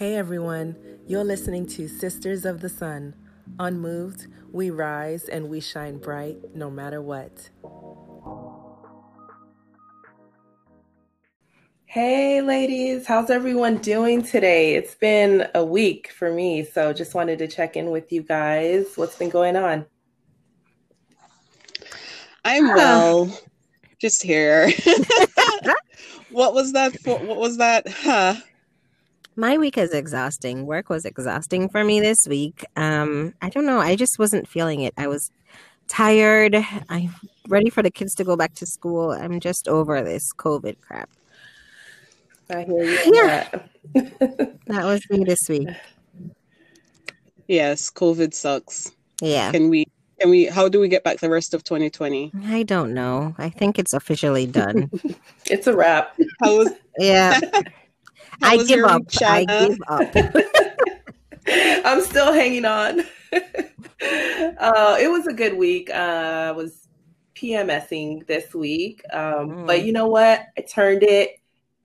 Hey everyone, you're listening to Sisters of the Sun. Unmoved, we rise and we shine bright no matter what. Hey ladies, how's everyone doing today? It's been a week for me, so just wanted to check in with you guys. What's been going on? I'm well, just here. what was that for? What was that? Huh? My week is exhausting. Work was exhausting for me this week. Um, I don't know. I just wasn't feeling it. I was tired. I'm ready for the kids to go back to school. I'm just over this COVID crap. I hear you. Yeah. That. that was me this week. Yes, COVID sucks. Yeah. Can we can we how do we get back the rest of 2020? I don't know. I think it's officially done. it's a wrap. How was Yeah. I give up. I give up. I'm still hanging on. uh, it was a good week. Uh, I was PMSing this week. Um, mm. But you know what? I turned it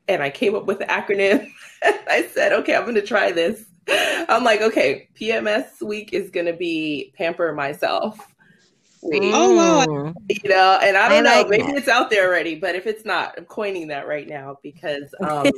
and I came up with the acronym. I said, okay, I'm going to try this. I'm like, okay, PMS week is going to be pamper myself. Week. Oh wow! You know, and I don't I know, like maybe that. it's out there already, but if it's not, I'm coining that right now because, um,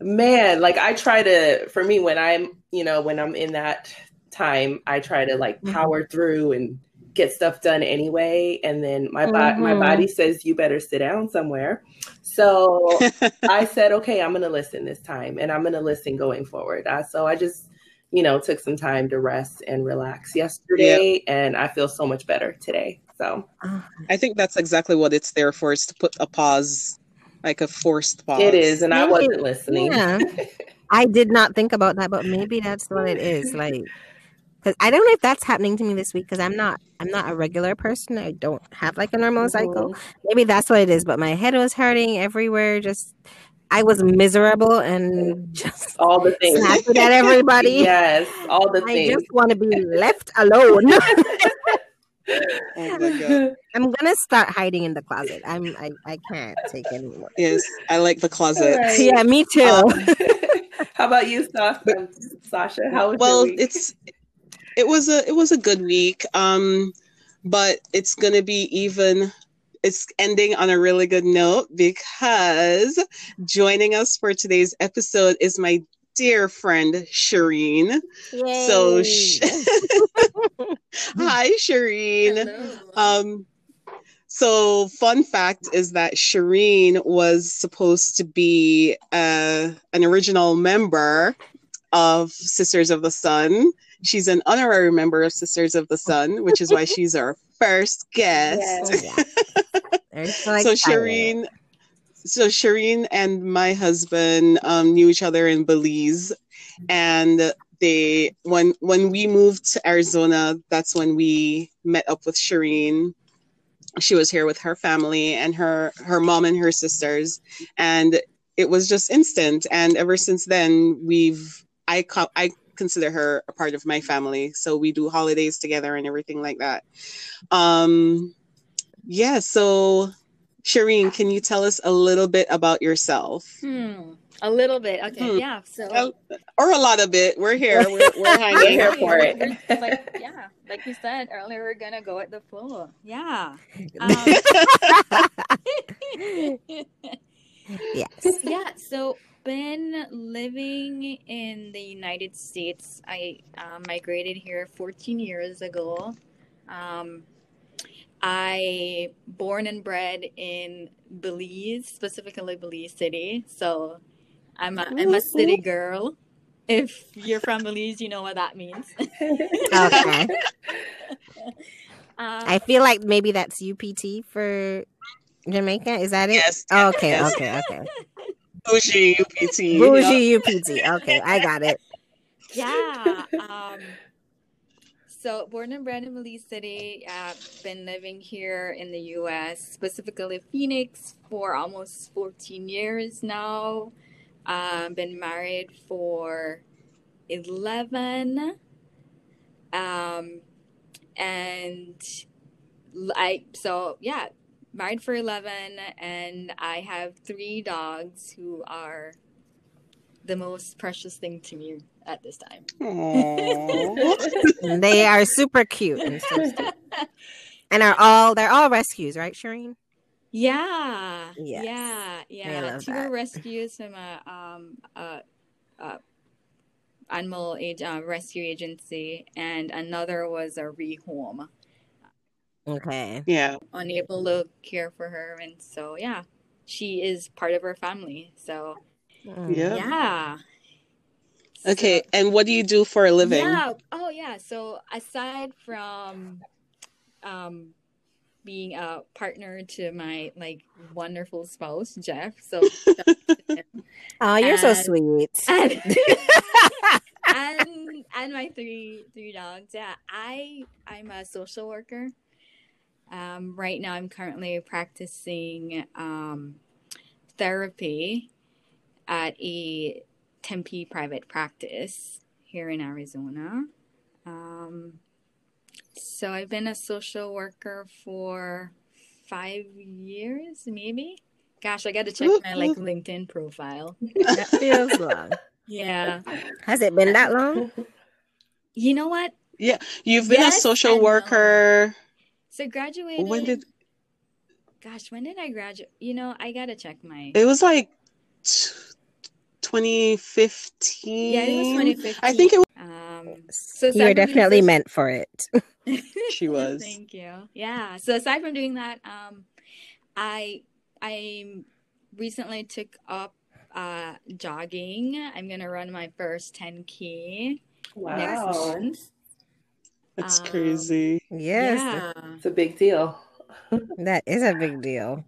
man, like I try to, for me, when I'm, you know, when I'm in that time, I try to like mm-hmm. power mm-hmm. through and get stuff done anyway. And then my, mm-hmm. my body says, you better sit down somewhere. So I said, okay, I'm going to listen this time and I'm going to listen going forward. Uh, so I just, you know, took some time to rest and relax yesterday and I feel so much better today. So I think that's exactly what it's there for is to put a pause, like a forced pause. It is. And maybe, I wasn't listening. Yeah. I did not think about that, but maybe that's what it is. Like, because I don't know if that's happening to me this week because I'm not I'm not a regular person. I don't have like a normal cycle. Mm-hmm. Maybe that's what it is. But my head was hurting everywhere. Just I was miserable and just all the things snapping at everybody. yes, all the things. I just want to be left alone. oh I'm gonna start hiding in the closet. I'm I, I can't take anymore. Yes, I like the closet. Right. Yeah, me too. Um, how about you, Sasha? Sasha, how was well? It's it was a it was a good week. Um, but it's gonna be even. It's ending on a really good note because joining us for today's episode is my dear friend Shireen. Yay. So, sh- hi, Shireen. Um, so, fun fact is that Shireen was supposed to be uh, an original member of Sisters of the Sun, She's an honorary member of Sisters of the Sun, which is why she's our first guest. Yes. so, so Shireen, so Shireen and my husband um, knew each other in Belize, and they when when we moved to Arizona, that's when we met up with Shireen. She was here with her family and her her mom and her sisters, and it was just instant. And ever since then, we've I I consider her a part of my family. So we do holidays together and everything like that. Um, yeah. So, Shireen, can you tell us a little bit about yourself? Hmm. A little bit. Okay. Hmm. Yeah. So, or a lot of bit. We're here. We're, we're hanging here for it. like, yeah. Like you said earlier, we're going to go at the flow. Yeah. Um, yes. Yeah. So, been living in the United States. I uh, migrated here 14 years ago. Um, I born and bred in Belize, specifically Belize City. So I'm a, I'm a city girl. If you're from Belize, you know what that means. okay. Um, I feel like maybe that's UPT for Jamaica. Is that it? Yes. Oh, okay. Yes. Okay. Okay. Bougie UPT. Bougie UPT. Okay, I got it. Yeah. Um, so, born and bred in Belize City, I've been living here in the U.S., specifically Phoenix, for almost 14 years now. Um, been married for 11. Um, and I, so yeah, married for 11 and i have three dogs who are the most precious thing to me at this time. they are super cute and so and are all they're all rescues, right, Shireen? Yeah, yes. yeah, yeah. Two that. rescues from a um a, a animal age, uh, rescue agency, and another was a rehome. Okay. Yeah. Unable to care for her, and so yeah, she is part of her family. So mm. yeah, yeah. Okay, so, and what do you do for a living? Yeah. Oh, yeah. So aside from um, being a partner to my like wonderful spouse Jeff, so oh, you're and, so sweet. And, and and my three three dogs. Yeah, I I'm a social worker. Um, right now, I'm currently practicing um, therapy at a Tempe private practice here in Arizona. Um, so I've been a social worker for five years, maybe. Gosh, I got to check my like LinkedIn profile. that feels long. Yeah. Has it been that long? You know what? Yeah, you've been yes, a social worker. So graduated. When did? Gosh, when did I graduate? You know, I gotta check my. It was like 2015. Yeah, it was 2015. I think it was. Um, so you were definitely meant for it. she was. Thank you. Yeah. So aside from doing that, um, I I recently took up uh, jogging. I'm gonna run my first 10k wow. next month. That's um, crazy. Yes, yeah. it's a big deal. that is a big deal.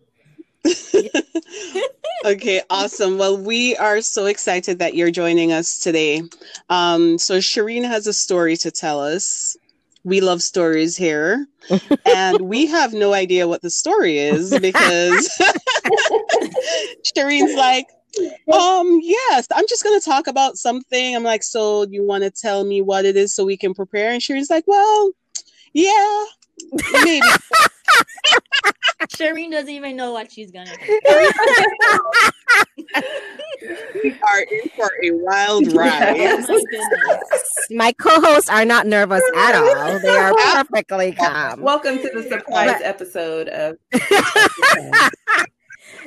okay, awesome. Well, we are so excited that you're joining us today. Um, so, Shireen has a story to tell us. We love stories here, and we have no idea what the story is because Shireen's like, um, yes, I'm just gonna talk about something. I'm like, so you want to tell me what it is so we can prepare? And Shireen's like, well, yeah, maybe. Shireen doesn't even know what she's gonna do. we are in for a wild ride. Oh my, co-hosts are not nervous at all. They are perfectly calm. Welcome to the surprise episode of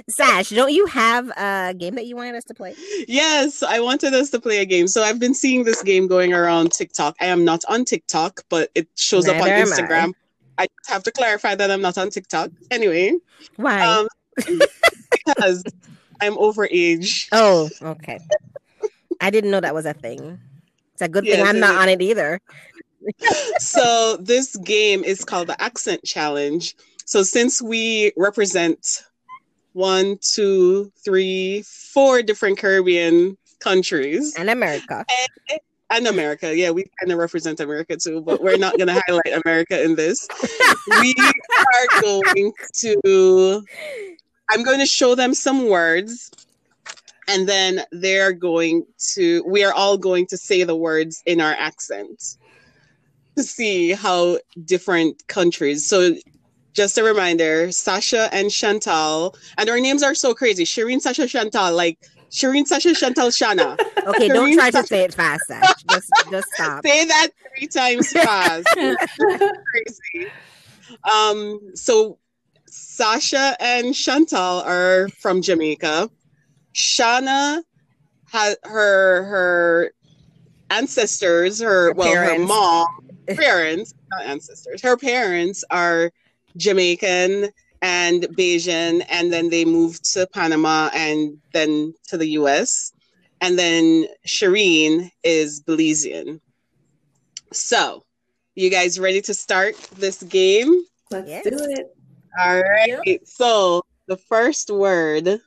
Sash, don't you have a game that you wanted us to play? Yes, I wanted us to play a game. So I've been seeing this game going around TikTok. I am not on TikTok, but it shows Neither up on Instagram. I have to clarify that I'm not on TikTok. Anyway. Why? Um, because I'm over age. Oh, okay. I didn't know that was a thing. It's a good yes, thing I'm not on it either. so this game is called the Accent Challenge. So since we represent one, two, three, four different Caribbean countries and America, and and America. Yeah, we kind of represent America too, but we're not going to highlight America in this. We are going to, I'm going to show them some words, and then they're going to, we are all going to say the words in our accent to see how different countries. So, just a reminder Sasha and Chantal, and our names are so crazy Shireen, Sasha, Chantal, like Shireen Sasha Chantal Shana. Okay, Shireen, don't try Sasha. to say it fast. Just just stop. Say that three times fast. crazy. Um, so Sasha and Chantal are from Jamaica. Shana had her her ancestors, her, her well, parents. her mom, parents, not ancestors. Her parents are Jamaican and Bajan, and then they moved to Panama and then to the US. And then Shireen is Belizean. So, you guys ready to start this game? Let's yes. do it. All right. Yep. So, the first word.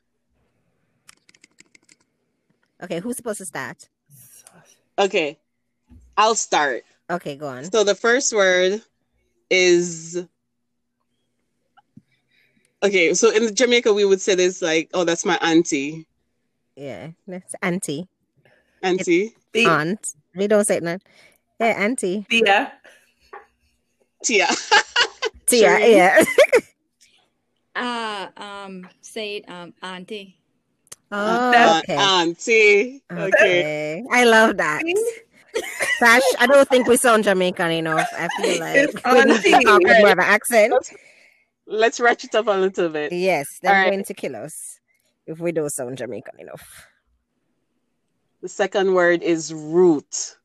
Okay, who's supposed to start? Okay, I'll start. Okay, go on. So, the first word is Okay, so in Jamaica we would say this like, "Oh, that's my auntie." Yeah, that's auntie. Auntie. It's aunt. We don't say that. Yeah, auntie. Tia. Tia. Tia. Yeah. uh um say it um auntie. Oh, okay. Auntie. Okay. okay. I love that. Sash, I don't think we sound Jamaican enough. I feel like It's we need to talk with more of an accent. Let's ratchet up a little bit. Yes, they're All right. going to kill us if we don't sound Jamaican enough. The second word is root.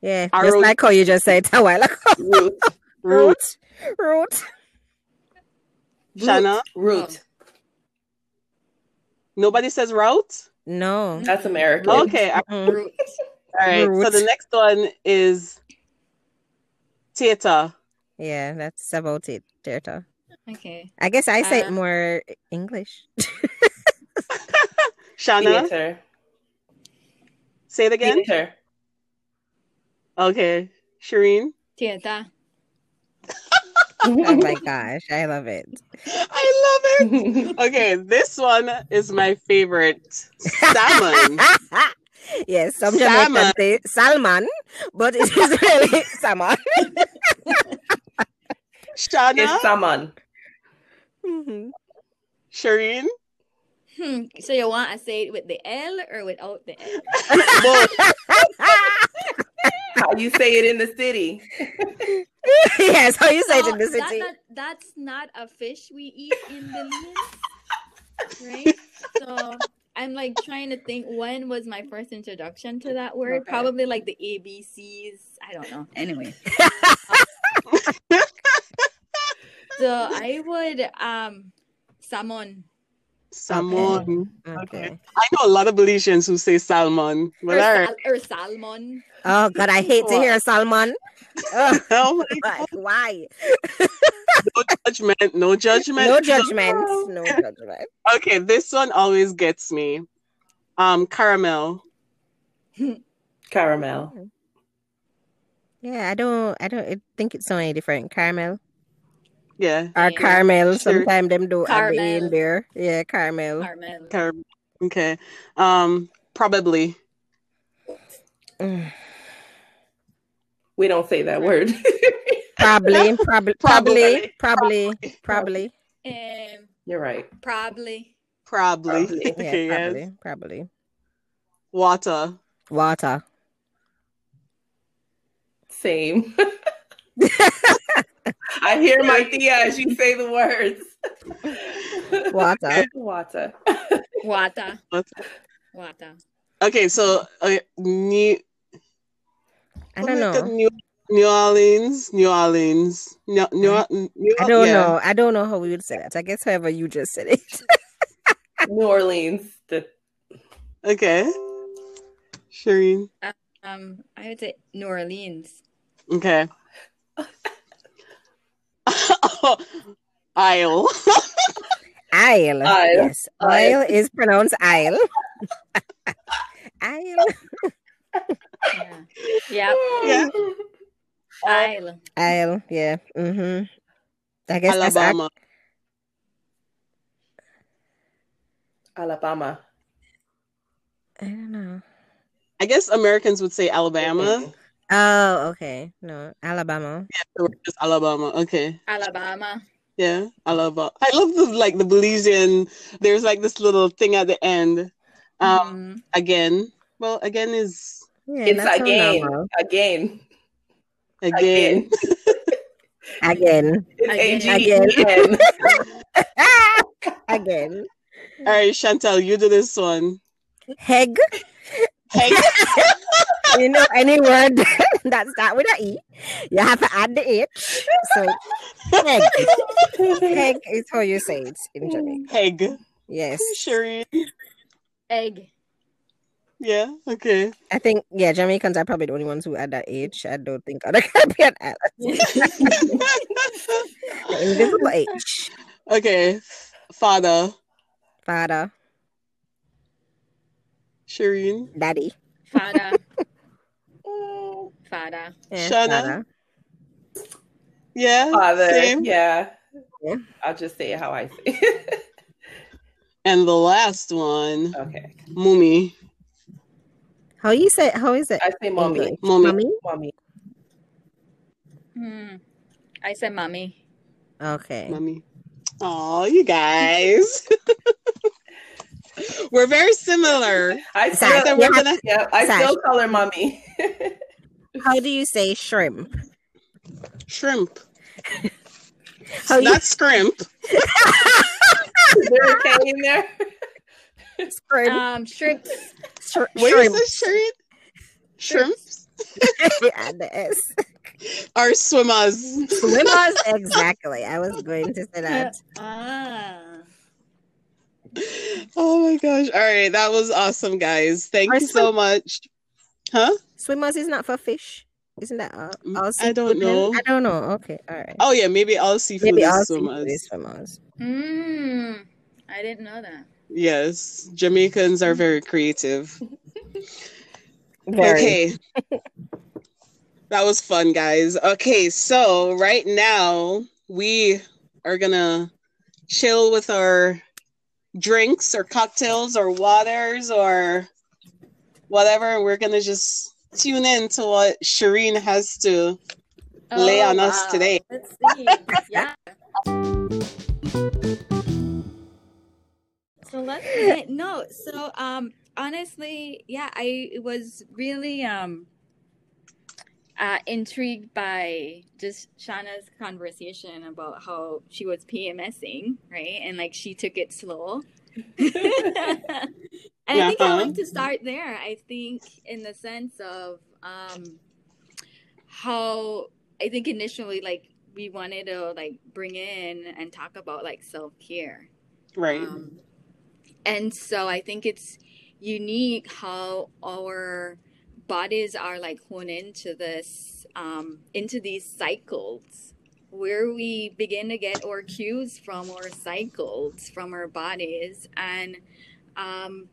Yeah, Our just root- like how you just said a while ago. Root. Root. Root, root. Shana. Root. Nobody says route. No. That's American. Okay. All Mhm. Root. right. So the next one is theater. Yeah, that's about it, Theater. Okay. I guess I say it Uh, more English. Shana. Theater. Say it again. Theater. Okay. Shireen. Theater. oh my gosh, I love it. I love it. Okay, this one is my favorite. Salmon. yes, some Salmon. Say salmon, but it is really salmon. Shana. It's salmon. Mhm. Shireen. Hmm. So you want to say it with the L or without the L? How you say it in the city. yes, how you say it in the that- city. that- that's not a fish we eat in the land, right? So I'm like trying to think when was my first introduction to that word? Okay. Probably like the ABCs. I don't know. Anyway. So I would um salmon Salmon. Okay. I know a lot of Belizeans who say salmon. But or, all right. sal- or salmon. Oh God, I hate to hear salmon. Oh, Oh my God, why? no judgment. No judgment. No judgment. No judgment. Okay, this one always gets me. Um, caramel. Caramel. Yeah, I don't. I don't I think it's so any different. Caramel Yeah, or Yeah. caramel. Sure. Sometimes them do add the in Caramel. there. Yeah, caramel. Caramel. caramel. Okay. Um, probably. We don't say that word. Probably, probably, probably, probably, probably. Um, You're right. probably. Probably. Probably. Yeah, okay, yes. probably, probably. Water. Water. Same. I hear my tia as you say the words. Water. Water. Water. Water. Water. Okay, so uh, New. I oh don't know. New, New Orleans. New Orleans. New, New, New, I don't yeah. know. I don't know how we would say that. I guess however you just said it. New Orleans. Okay. Shireen. Um, I would say New Orleans. Okay. Isle. Isle. Isle. Yes. Isle. Oil is pronounced isle. Isle. Yeah. Yep. Yeah. Isle. Isle. Yeah. Mm-hmm. I guess that's ac- Alabama. Alabama. I don't know. I guess Americans would say Alabama. Oh, okay. No, Alabama. So we're just Alabama. Okay. Alabama. Yeah. Alabama. I love the like the Belizean. There's like this little thing at the end. Um. Mhm. Again. Well, again is Yeah, It's that's so again. Again. again. Again. It's Again. Again. All right, Chantal, you do this one. Heg. Hey. You know, any word that start with a E, you have to add the H. So, heg. Heg is how you say it in Jamaica. Heg. Yes. Shireen. Egg. Yeah. Okay. I think, yeah, Jamaicans are probably the only ones who add that H. I don't think other Caribbean add the invisible H. okay. Father. Father, Shireen. daddy. Father. Father. Yeah, Shana? father. Yeah. Father. Same. Yeah. Yeah. I'll just say it how I say it. And the last one, okay. Mummy. How you say? How is it? I say mommy. English? Mommy. Mommy. Mommy. Hmm. I said mommy. Okay. Mummy. Oh, you guys. We're very similar. I still, yeah, we're gonna, yeah, I still call her mommy. How do you say shrimp? Shrimp. How Not you... scrimp. Is there a K in there? Shrimp. Um, shrimp. Sh- Wait, shrimp. is shrimp? Shrimps? yeah, the S. Our swimmers. Swimmers, exactly. I was going to say that. Ah. Oh my gosh. All right. That was awesome, guys. Thank Our you swim- so much. Huh? Swimmers is not for fish. Isn't that all, mm, all I don't know. I don't know. Okay. All right. Oh yeah, maybe all seafood maybe all swimmers. Seafood swimmers. Mm, I didn't know that. Yes. Jamaicans are very creative. Very. Okay. that was fun, guys. Okay, so right now we are gonna chill with our drinks or cocktails or waters or whatever. We're gonna just tune in to what Shireen has to oh, lay on wow. us today. Let's see. yeah. So let's no. So um honestly, yeah, I was really um uh, intrigued by just Shauna's conversation about how she was PMSing, right? And like she took it slow. and I think I like to start there. I think in the sense of um, how I think initially like we wanted to like bring in and talk about like self care, right? Um, and so I think it's unique how our bodies are like honed into this um, into these cycles. Where we begin to get our cues from our cycles from our bodies and um,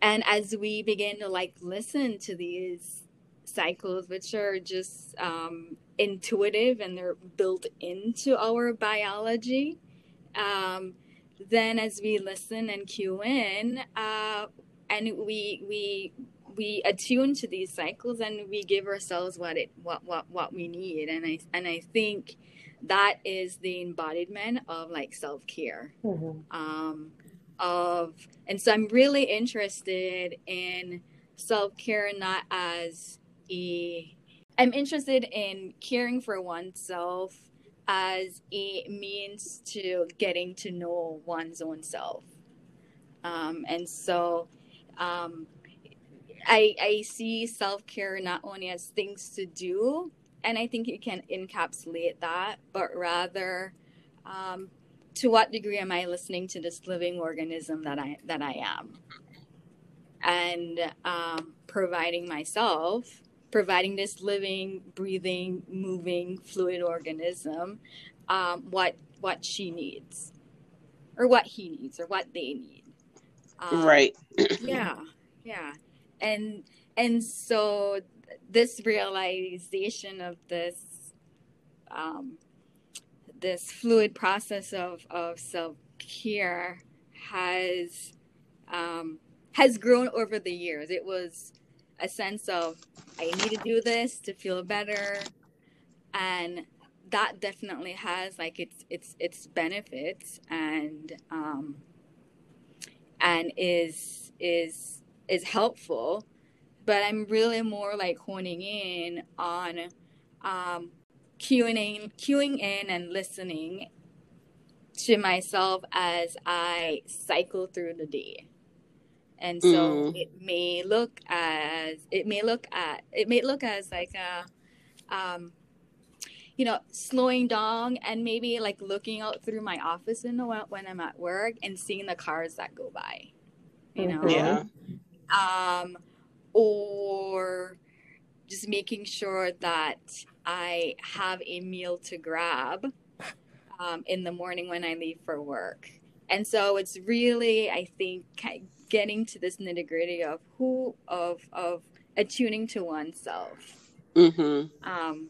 and as we begin to like listen to these cycles which are just um, intuitive and they're built into our biology um, then as we listen and cue in uh, and we we we attune to these cycles and we give ourselves what it what what what we need. And i and i think that is the embodiment of like self-care. Mm-hmm. um of and so i'm really interested in self-care not as a i'm interested in caring for oneself as a means to getting to know one's own self. Um, and so um, I, I see self care not only as things to do, and I think you can encapsulate that, but rather um, to what degree am I listening to this living organism that I that I am, and um, providing myself, providing this living, breathing, moving, fluid organism um, what what she needs, or what he needs, or what they need. Um, right. yeah. Yeah and and so this realization of this um, this fluid process of, of self care has um, has grown over the years. It was a sense of I need to do this to feel better, and that definitely has like its its its benefits and um, and is is is helpful, but I'm really more like honing in on um, cueing in, cueing in and listening to myself as I cycle through the day. And so mm. it may look as it may look at it may look as like a um, you know, slowing down and maybe like looking out through my office window when I'm at work and seeing the cars that go by. You know, yeah um, or just making sure that I have a meal to grab um, in the morning when I leave for work. And so it's really, I think, getting to this nitty gritty of who of of attuning to oneself. Mm-hmm. Um,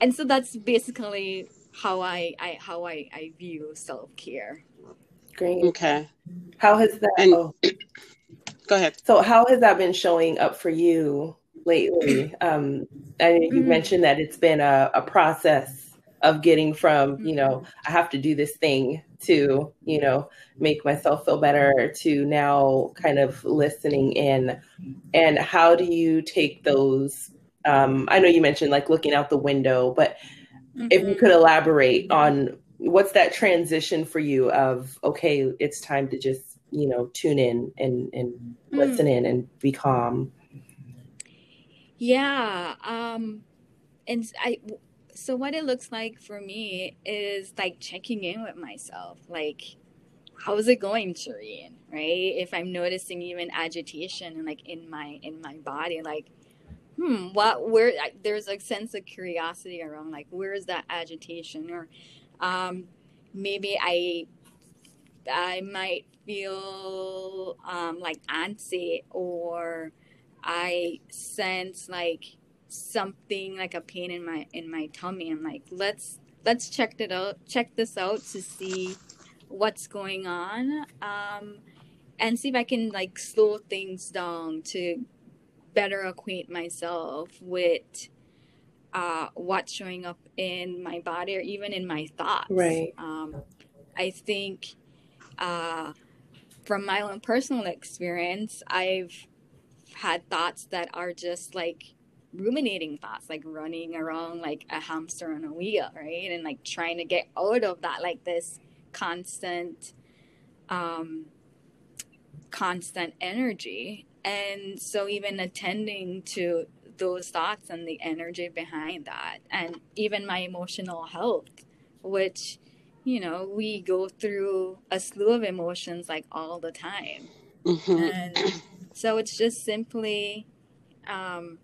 and so that's basically how I, I how I, I view self care. Great. Okay. How has that? And, oh. Go ahead. So, how has that been showing up for you lately? Um, I you mm-hmm. mentioned that it's been a, a process of getting from you know mm-hmm. i have to do this thing to you know make myself feel better to now kind of listening in and how do you take those um, i know you mentioned like looking out the window but mm-hmm. if you mm-hmm. could elaborate on what's that transition for you of okay it's time to just you know tune in and and mm. listen in and be calm. Yeah um and i so what it looks like for me is like checking in with myself like how's it going Shireen right? If I'm noticing even agitation and like in my in my body like hmm what where there's a sense of curiosity around like where is that agitation? Or um maybe I I might feel um like antsy or I sense like something like a pain in my in my tummy. I'm like let's let's check it out check this out to see what's going on um and see if i can like slow things down to better acquaint myself with uh what's showing up in my body or even in my thoughts. Right. Um i think uh from my own personal experience i've had thoughts that are just like ruminating thoughts, like running around like a hamster on a wheel, right? And like trying to get out of that, like this constant, um, constant energy. And so even attending to those thoughts and the energy behind that, and even my emotional health, which, you know, we go through a slew of emotions like all the time. Mm-hmm. And so it's just simply, um,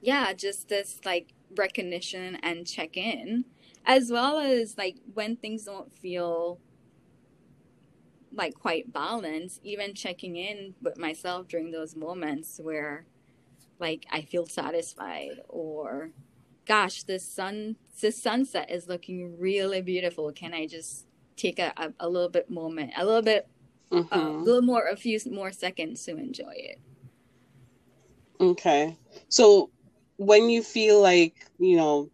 yeah, just this like recognition and check in, as well as like when things don't feel like quite balanced, even checking in with myself during those moments where like I feel satisfied or gosh, this sun this sunset is looking really beautiful. Can I just take a, a, a little bit moment, a little bit mm-hmm. uh, a little more a few more seconds to enjoy it. Okay. So when you feel like you know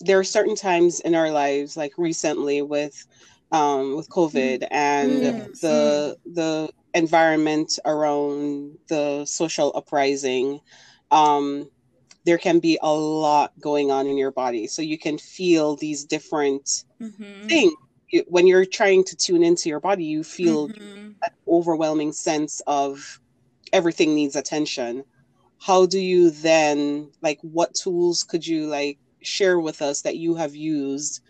there are certain times in our lives like recently with um with covid mm. and mm. the the environment around the social uprising um there can be a lot going on in your body so you can feel these different mm-hmm. things when you're trying to tune into your body you feel mm-hmm. an overwhelming sense of everything needs attention how do you then like what tools could you like share with us that you have used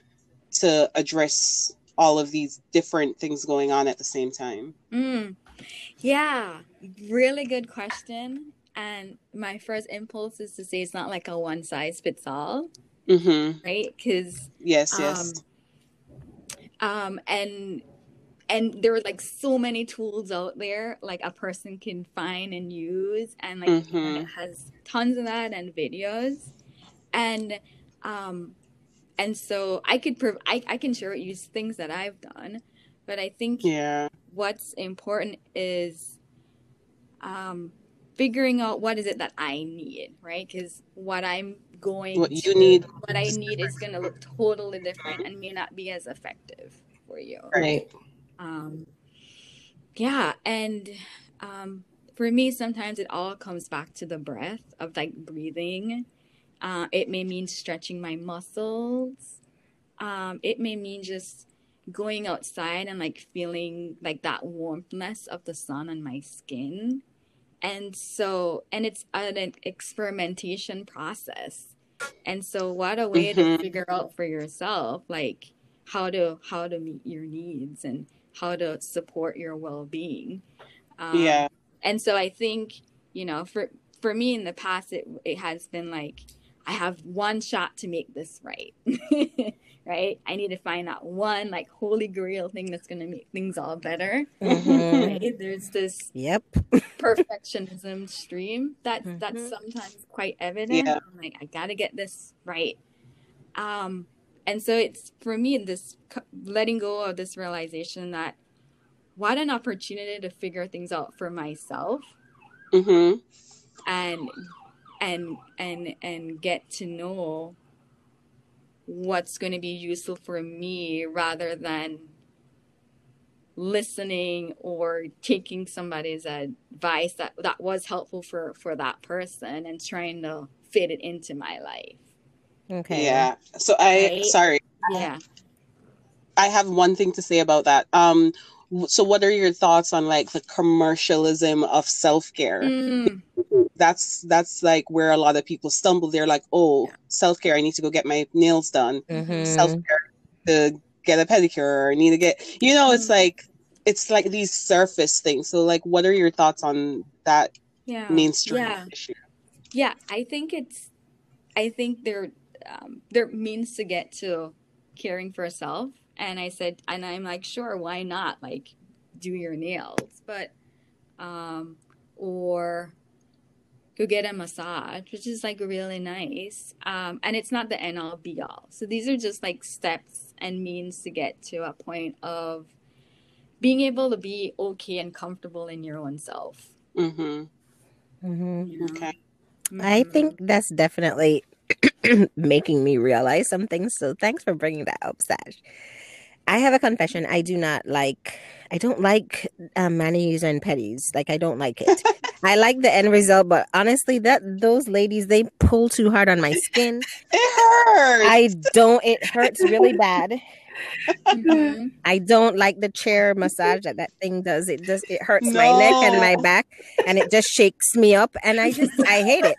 to address all of these different things going on at the same time mm. yeah really good question and my first impulse is to say it's not like a one size fits all mm-hmm. right because yes yes um, um and and there are like so many tools out there like a person can find and use and like mm-hmm. it has tons of that and videos and um and so i could prov- I, I can share you things that i've done but i think yeah what's important is um figuring out what is it that i need right because what i'm going what you need what i need is going to look totally different and may not be as effective for you right um, yeah, and um, for me, sometimes it all comes back to the breath of like breathing. Uh, it may mean stretching my muscles. Um, it may mean just going outside and like feeling like that warmthness of the sun on my skin. And so, and it's an experimentation process. And so, what a way mm-hmm. to figure out for yourself, like how to how to meet your needs and how to support your well-being um, yeah and so i think you know for for me in the past it, it has been like i have one shot to make this right right i need to find that one like holy grail thing that's going to make things all better mm-hmm. right? there's this yep perfectionism stream that mm-hmm. that's sometimes quite evident yeah. I'm like i gotta get this right um and so it's for me this letting go of this realization that what an opportunity to figure things out for myself mm-hmm. and and and and get to know what's going to be useful for me rather than listening or taking somebody's advice that that was helpful for for that person and trying to fit it into my life. Okay. Yeah. So i right? sorry. Yeah. I have one thing to say about that. Um so what are your thoughts on like the commercialism of self-care mm. that's that's like where a lot of people stumble they're like oh self-care i need to go get my nails done mm-hmm. self-care to get a pedicure or need to get you know it's mm. like it's like these surface things so like what are your thoughts on that yeah mainstream yeah. issue yeah i think it's i think there um, there means to get to caring for self and i said and i'm like sure why not like do your nails? But um or go get a massage which is like really nice. Um and it's not the end all be all. So these are just like steps and means to get to a point of being able to be okay and comfortable in your own self. Mm-hmm. Mm-hmm. You know? okay i think that's definitely making me realize some things so thanks for bringing that up sash I have a confession. I do not like. I don't like um, and pedis. Like I don't like it. I like the end result, but honestly, that those ladies they pull too hard on my skin. It hurts. I don't. It hurts really bad. Mm-hmm. I don't like the chair massage that that thing does. It just it hurts no. my neck and my back, and it just shakes me up, and I just I hate it.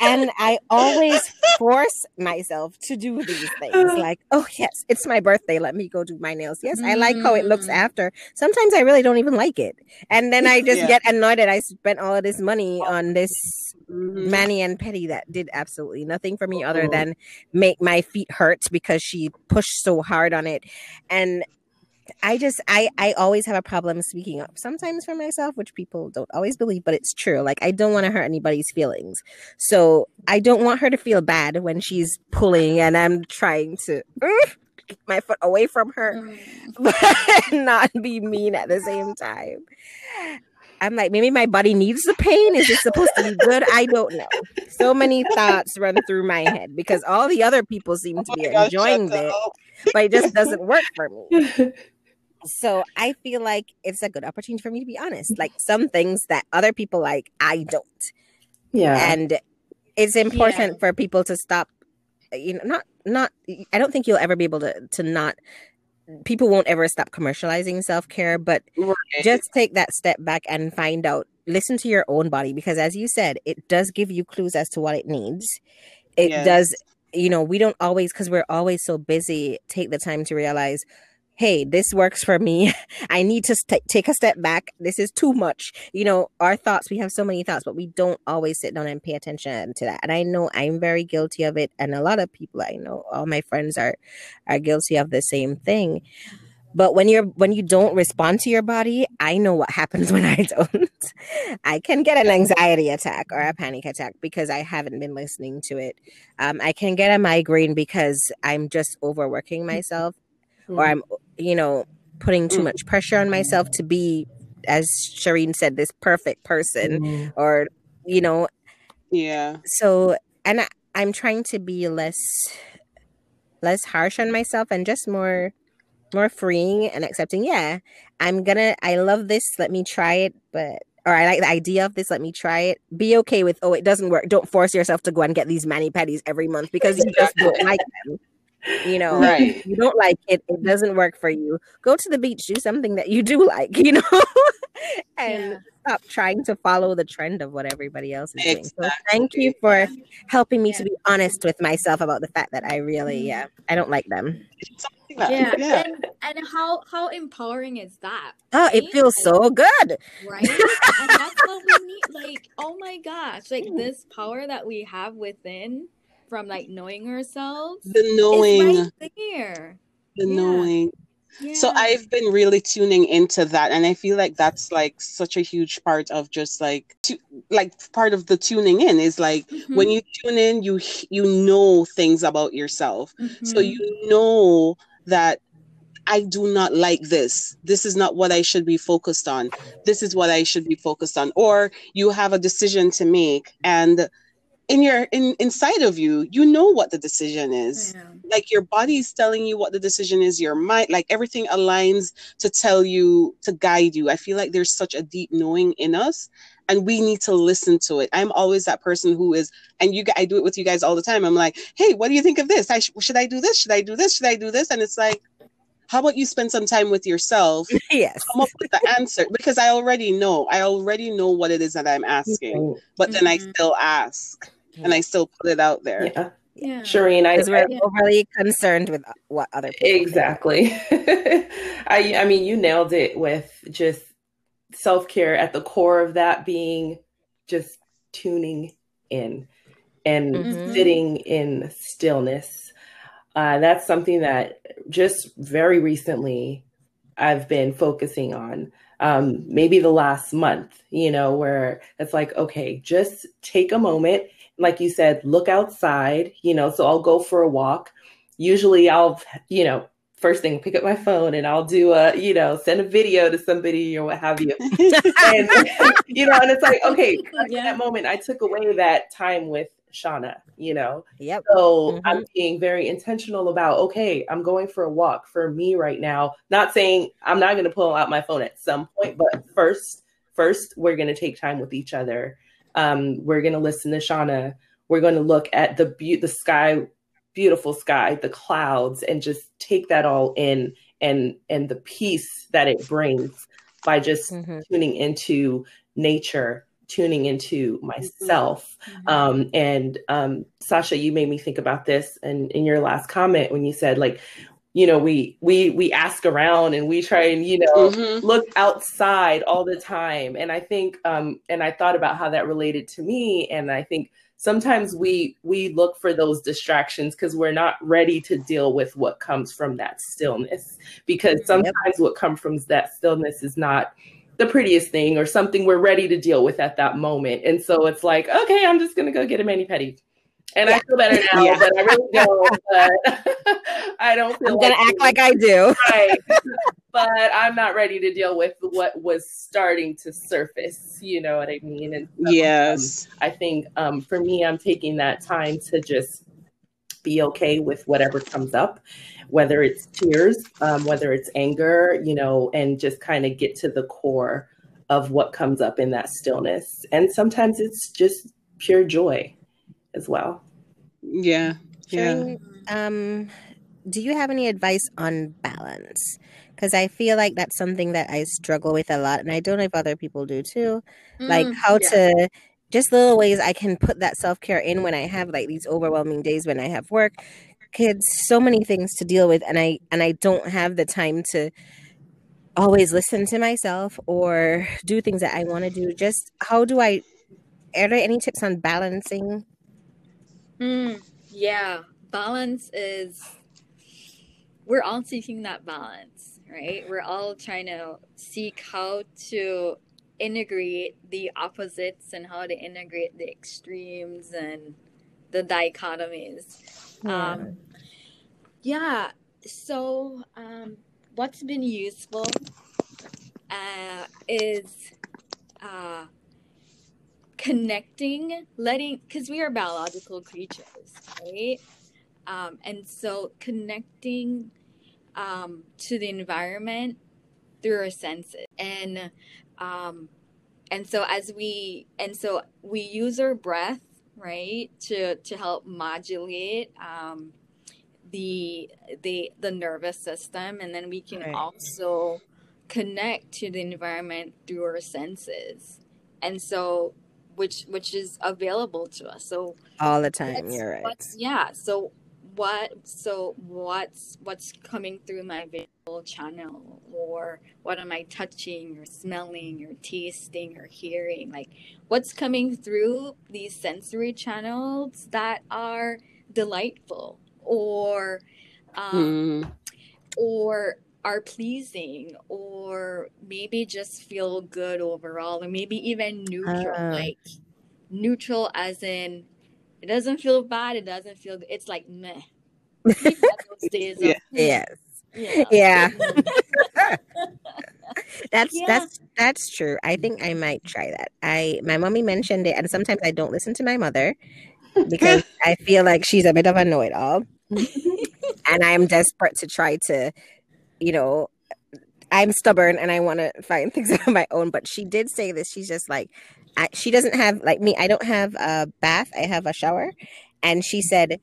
And I always force myself to do these things. Like, oh yes, it's my birthday. Let me go do my nails. Yes, I like how it looks mm. after. Sometimes I really don't even like it, and then I just yeah. get annoyed that I spent all of this money on this mm-hmm. Mani and Pedi that did absolutely nothing for me other than make my feet hurt because she pushed so hard on it. And I just I I always have a problem speaking up sometimes for myself, which people don't always believe, but it's true. Like I don't want to hurt anybody's feelings. So I don't want her to feel bad when she's pulling and I'm trying to keep my foot away from her, mm. but not be mean at the same time. I'm like, maybe my body needs the pain. Is it supposed to be good? I don't know. So many thoughts run through my head because all the other people seem to oh be oh enjoying gosh, it, but it just doesn't work for me. So I feel like it's a good opportunity for me to be honest. Like some things that other people like, I don't. Yeah. And it's important yeah. for people to stop you know not not i don't think you'll ever be able to to not people won't ever stop commercializing self-care but right. just take that step back and find out listen to your own body because as you said it does give you clues as to what it needs it yes. does you know we don't always because we're always so busy take the time to realize hey, this works for me. I need to st- take a step back. This is too much. You know, our thoughts, we have so many thoughts, but we don't always sit down and pay attention to that. And I know I'm very guilty of it. And a lot of people I know, all my friends are are guilty of the same thing. But when you're when you don't respond to your body, I know what happens when I don't. I can get an anxiety attack or a panic attack because I haven't been listening to it. Um, I can get a migraine because I'm just overworking myself mm-hmm. Or I'm you know, putting too mm. much pressure on myself to be, as Shireen said, this perfect person mm. or, you know. Yeah. So, and I, I'm trying to be less, less harsh on myself and just more, more freeing and accepting. Yeah, I'm gonna, I love this. Let me try it. But or I like the idea of this. Let me try it. Be okay with, oh, it doesn't work. Don't force yourself to go and get these mani pedis every month because you just don't like them you know right. you don't like it it doesn't work for you go to the beach do something that you do like you know? And yeah. stop trying to follow the trend of what everybody else is exactly. doing. So thank you for helping me yeah. to be honest with myself about the fact that i really yeah i don't like them. Yeah, yeah. And, and how how empowering is that oh it feels so good. Right? And that's what we need like oh my gosh like this power that we have within from like knowing ourselves. The knowing. Right there. The yeah. knowing. Yeah. So I've been really tuning into that, and I feel like that's like such a huge part of just like to, like part of the tuning in is like mm-hmm. when you tune in, you you know things about yourself, mm-hmm. so you know that I do not like this. This is not what I should be focused on. This is what I should be focused on. Or you have a decision to make, and in your in inside of you you know what the decision is. Yeah. like your body is telling you what the decision is your mind like everything aligns to tell you to guide you. I feel like there's such a deep knowing in us and we need to listen to it. I'm always that person who is and you i do it with you guys all the time. I'm like hey what do you think of this? I sh- should i do this? Should i do this? Should i do this? And it's like how about you spend some time with yourself? Yes. Come up with the answer. Because i already know i already know what it is that i'm asking but then mm-hmm. i still ask and I still put it out there. Yeah. Yeah. Shireen, I, we're I, overly concerned with what other people exactly. I I mean, you nailed it with just self care at the core of that being just tuning in and mm-hmm. sitting in stillness. Uh, that's something that just very recently I've been focusing on. Um, maybe the last month, you know, where it's like, okay, just take a moment like you said, look outside, you know, so I'll go for a walk. Usually I'll, you know, first thing pick up my phone and I'll do a, you know, send a video to somebody or what have you. and you know, and it's like, okay, yeah. that moment I took away that time with Shana, you know. Yep. So mm-hmm. I'm being very intentional about, okay, I'm going for a walk for me right now. Not saying I'm not gonna pull out my phone at some point, but first, first we're gonna take time with each other um, we're going to listen to Shana. We're going to look at the be- the sky, beautiful sky, the clouds, and just take that all in and and the peace that it brings by just mm-hmm. tuning into nature tuning into myself mm-hmm. um, and um, sasha you made me think about this and in your last comment when you said like you know we we we ask around and we try and you know mm-hmm. look outside all the time. And i think um and i thought about how that related to me. And i think sometimes we we look for those distractions because we're not ready to deal with what comes from that stillness. Because sometimes yep. what comes from that stillness is not the prettiest thing or something we're ready to deal with at that moment. And so it's like okay i'm just gonna go get a mani pedi and yeah. I feel better now, yeah. but I really don't. But I don't feel. I'm gonna act like I do, right? but I'm not ready to deal with what was starting to surface. You know what I mean? And so, yes, um, I think um, for me, I'm taking that time to just be okay with whatever comes up, whether it's tears, um, whether it's anger, you know, and just kind of get to the core of what comes up in that stillness. And sometimes it's just pure joy as well. Yeah. Yeah. um, do you have any advice on balance? Because I feel like that's something that I struggle with a lot, and I don't know if other people do too. Mm, like how yeah. to just little ways I can put that self care in when I have like these overwhelming days when I have work, kids, so many things to deal with, and I and I don't have the time to always listen to myself or do things that I want to do. Just how do I? Are there any tips on balancing Mm, yeah, balance is we're all seeking that balance, right? We're all trying to seek how to integrate the opposites and how to integrate the extremes and the dichotomies. Yeah. Um, yeah. So, um, what's been useful uh, is uh, connecting, letting, because we are biological creatures, right? Um, and so connecting um, to the environment through our senses, and um, and so as we and so we use our breath, right, to to help modulate um, the the the nervous system, and then we can right. also connect to the environment through our senses. And so which which is available to us. So all the time, you're right. yeah. So what? So what's what's coming through my visual channel, or what am I touching, or smelling, or tasting, or hearing? Like what's coming through these sensory channels that are delightful, or um, mm. or are pleasing or maybe just feel good overall or maybe even neutral uh, like neutral as in it doesn't feel bad it doesn't feel good it's like meh yeah. yes yeah, yeah. that's yeah. that's that's true i think i might try that i my mommy mentioned it and sometimes i don't listen to my mother because I feel like she's a bit of a know it all. and I'm desperate to try to, you know, I'm stubborn and I want to find things on my own. But she did say this. She's just like, I, she doesn't have, like me, I don't have a bath, I have a shower. And she said,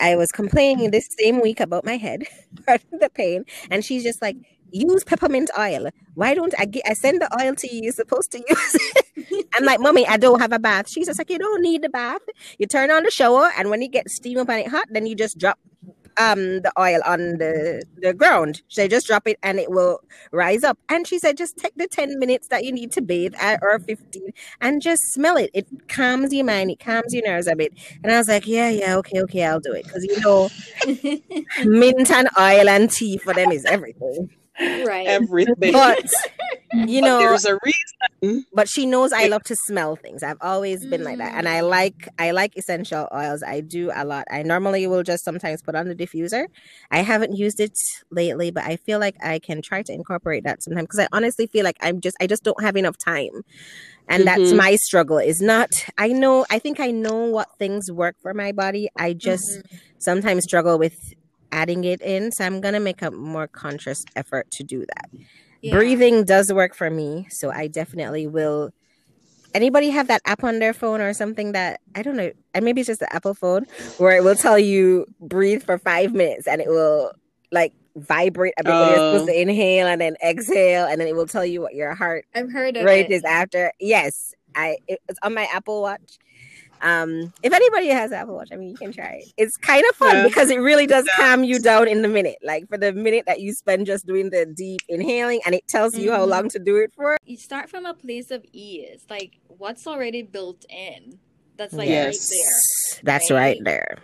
I was complaining this same week about my head, the pain. And she's just like, use peppermint oil. Why don't I get I send the oil to you? You're supposed to use it. I'm like, mommy, I don't have a bath. She's just like, you don't need the bath. You turn on the shower, and when you get steam up and it hot, then you just drop um the oil on the the ground. She just drop it and it will rise up. And she said, just take the 10 minutes that you need to bathe at, or 15 and just smell it. It calms your mind, it calms your nerves a bit. And I was like, yeah, yeah, okay, okay, I'll do it. Because you know, mint and oil and tea for them is everything right everything. But you know, there's a reason. But she knows I love to smell things. I've always been like that, and I Mm. like I like essential oils. I do a lot. I normally will just sometimes put on the diffuser. I haven't used it lately, but I feel like I can try to incorporate that sometime because I honestly feel like I'm just I just don't have enough time. And that's Mhm. my struggle is not I know I think I know what things work for my body. I just Mhm. sometimes struggle with adding it in. So I'm gonna make a more conscious effort to do that. Yeah. Breathing does work for me, so I definitely will. Anybody have that app on their phone or something that I don't know, and maybe it's just the Apple phone where it will tell you breathe for five minutes and it will like vibrate a bit when you're supposed Oh. to inhale and then exhale, and then it will tell you what your heart I've heard of rate it. is after. Yes, I it's on my Apple Watch. Um, if anybody has Apple Watch, I mean, you can try it. It's kind of fun Yeah. because it really does calm you down in the minute. Like for the minute that you spend just doing the deep inhaling, and it tells you how Mhm. long to do it for. you start from a place of ease like what's already built in that's like Yes. right there That's right? right there.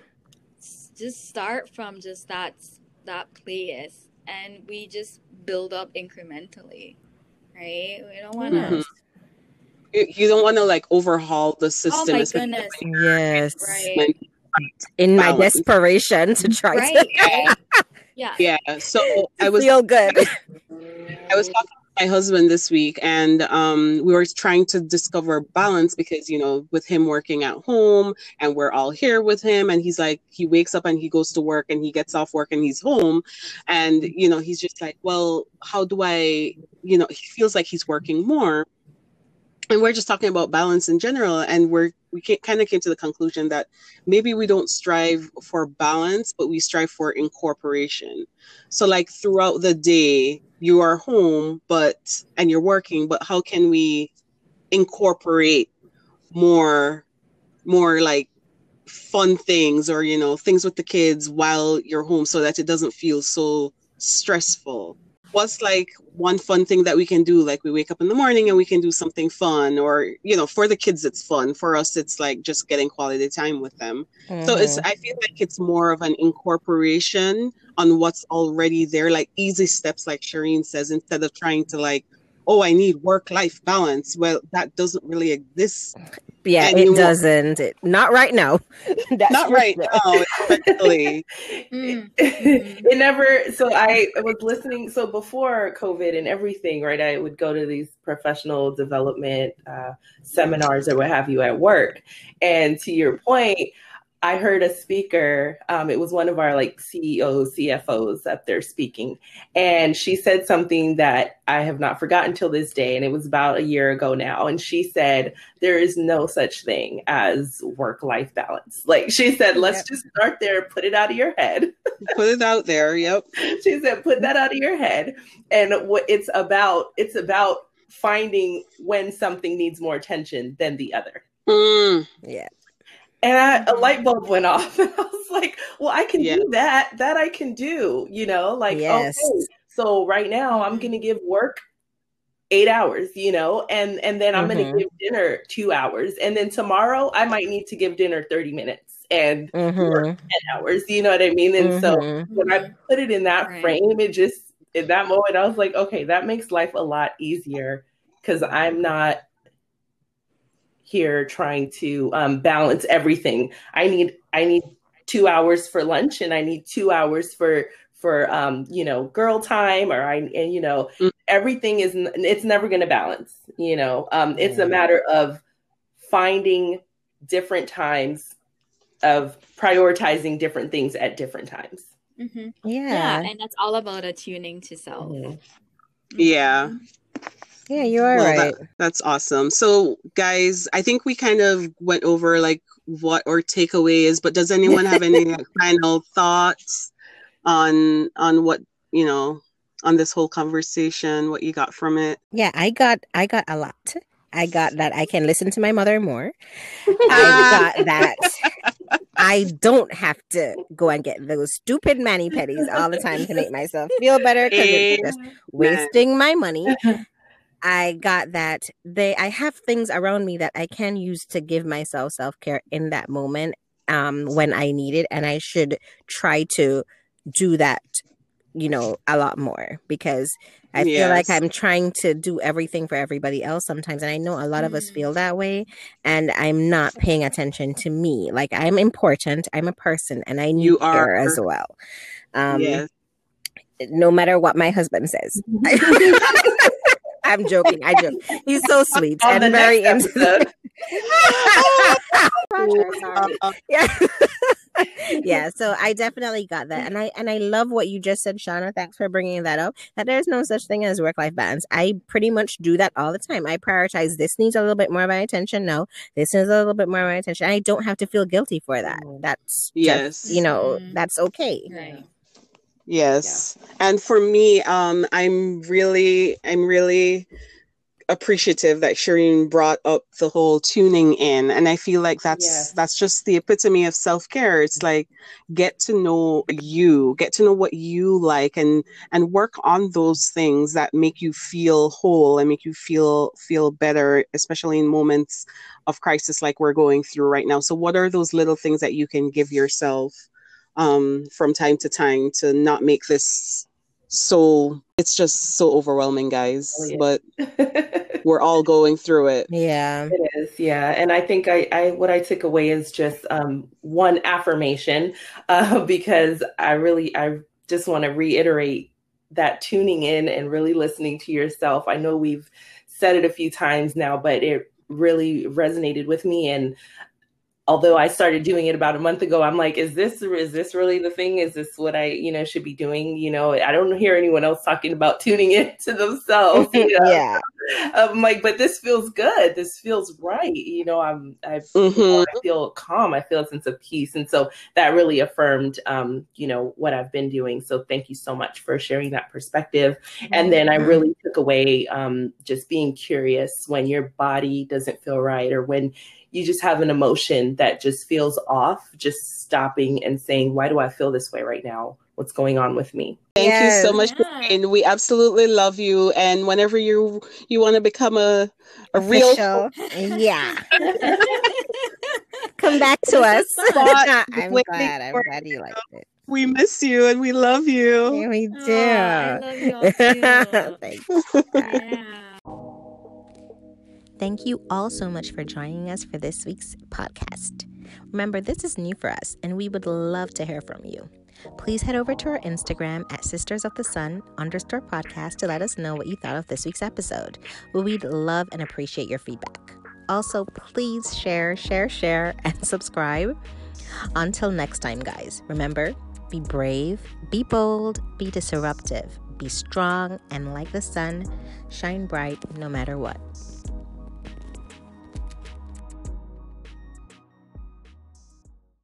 Just start from just that that place and we just build up incrementally right we don't want to Mm-hmm. You, you don't want to like overhaul the oh system. my especially goodness Yes. right In my Balance. desperation to try right to right yeah Yeah. So I was feel good. I was talking to my husband this week, and um, we were trying to discover balance because you know, with him working at home, and we're all here with him, and he's like, he wakes up and he goes to work, and he gets off work, and he's home, and you know, he's just like, well, how do I, you know, he feels like he's working more. And we're just talking about balance in general, and we're we kind of came to the conclusion that maybe we don't strive for balance, but we strive for incorporation. So like throughout the day, you are home, but and you're working, but how can we incorporate more more like fun things or you know things with the kids while you're home so that it doesn't feel so stressful what's like one fun thing that we can do? Like we wake up in the morning and we can do something fun or you know for the kids it's fun. For us it's like just getting quality time with them. So it's Mhm. I feel like it's more of an incorporation on what's already there, like easy steps, like Shireen says, instead of trying to like, oh, I need work-life balance. Well, that doesn't really exist. yeah, and it doesn't. It, not right now. That's Not right sure. now, especially. Mm. it never so i was listening so before covid and everything right i would go to these professional development uh, seminars or what have you at work and to your point i heard a speaker um, it was one of our like ceos cfos up there speaking and she said something that i have not forgotten till this day and it was about a year ago now and she said there is no such thing as work life balance like she said let's Yep. just start there put it out of your head Put it out there. Yep. she said put that out of your head and what it's about it's about finding when something needs more attention than the other Mm, Yeah. And I, a light bulb went off and i was like well i can Yeah. do that that i can do you know like Yes. okay so right now i'm gonna give work eight hours you know and and then i'm Mhm. gonna give dinner two hours and then tomorrow i might need to give dinner 30 minutes and Mhm. 10 hours you know what i mean and so Mhm. when I put it in that Right. frame, it just in that moment I was like, okay, that makes life a lot easier because I'm not here trying to um, balance everything. I need I need two hours for lunch and I need two hours for for um, you know girl time or I and you know Mm. everything is it's never going to balance. You know, um, it's a matter of finding different times of prioritizing different things at different times. Mm-hmm. Yeah. Yeah, and that's all about attuning to self. Mhm. Yeah. Yeah, you are Well, right. that- that's awesome. So, guys, I think we kind of went over like what our takeaway is, but does anyone have any final thoughts on on what you know on this whole conversation? What you got from it? Yeah, I got I got a lot. I got that I can listen to my mother more. I got that I don't have to go and get those stupid mani pedis all the time to make myself feel better because it's just wasting my money. I got that they I have things around me that I can use to give myself self-care in that moment um when I need it and I should try to do that you know a lot more because I feel like I'm trying to do everything for everybody else sometimes and I know a lot of us Mm. feel that way and I'm not paying attention to me like I'm important I'm a person and I need You care are. as well um yes. no matter what my husband says I'm joking. I joke. He's so sweet On the and very next into episode. Roger, sorry. Yeah. yeah, so I definitely got that. And I and I love what you just said, Shana. Thanks for bringing that up. That there's no such thing as work-life balance. I pretty much do that all the time. I prioritize this needs a little bit more of my attention. No, this needs a little bit more of my attention. I don't have to feel guilty for that. Mhm. That's Yes. just, you know, Mhm. that's okay. Right. Yes. And for me, um, I'm really, I'm really appreciative that Shireen brought up the whole tuning in. And I feel like that's Yeah. that's just the epitome of self-care. It's like get to know you, get to know what you like and and work on those things that make you feel whole and make you feel feel better, especially in moments of crisis like we're going through right now. So what are those little things that you can give yourself um, from time to time to not make this so it's just so overwhelming guys Oh, yeah. but we're all going through it Yeah. It is, yeah. And I think I, I what I took away is just um, one affirmation uh, because I really I just want to reiterate that tuning in and really listening to yourself. I know we've said it a few times now, but it really resonated with me and although I started doing it about a month ago, I'm like, is this is this really the thing? Is this what I you know should be doing? You know, I don't hear anyone else talking about tuning in to themselves. You know? yeah. I'm like, but this feels good. This feels right. You know, I'm I, Mhm. I feel calm. I feel a sense of peace, and so that really affirmed, um, you know, what I've been doing. So thank you so much for sharing that perspective. And then I really took away um, just being curious when your body doesn't feel right, or when you just have an emotion that just feels off. Just stopping and saying, why do I feel this way right now? What's going on with me? thank you so much Yeah. and we absolutely love you and whenever you you want to become a a real Official. Yeah. Come back to us. I'm glad. I'm glad you liked it. we miss you and we love you Yeah, we do. Aw, I love you all too. Thanks. yeah. Thank you all so much for joining us for this week's podcast. Remember, this is new for us, and we would love to hear from you. Please head over to our Instagram at Sisters of the Sun underscore podcast to let us know what you thought of this week's episode. We'd love and appreciate your feedback. Also, please share, share, share, and subscribe. Until next time, guys, remember be brave, be bold, be disruptive, be strong, and like the sun, shine bright no matter what.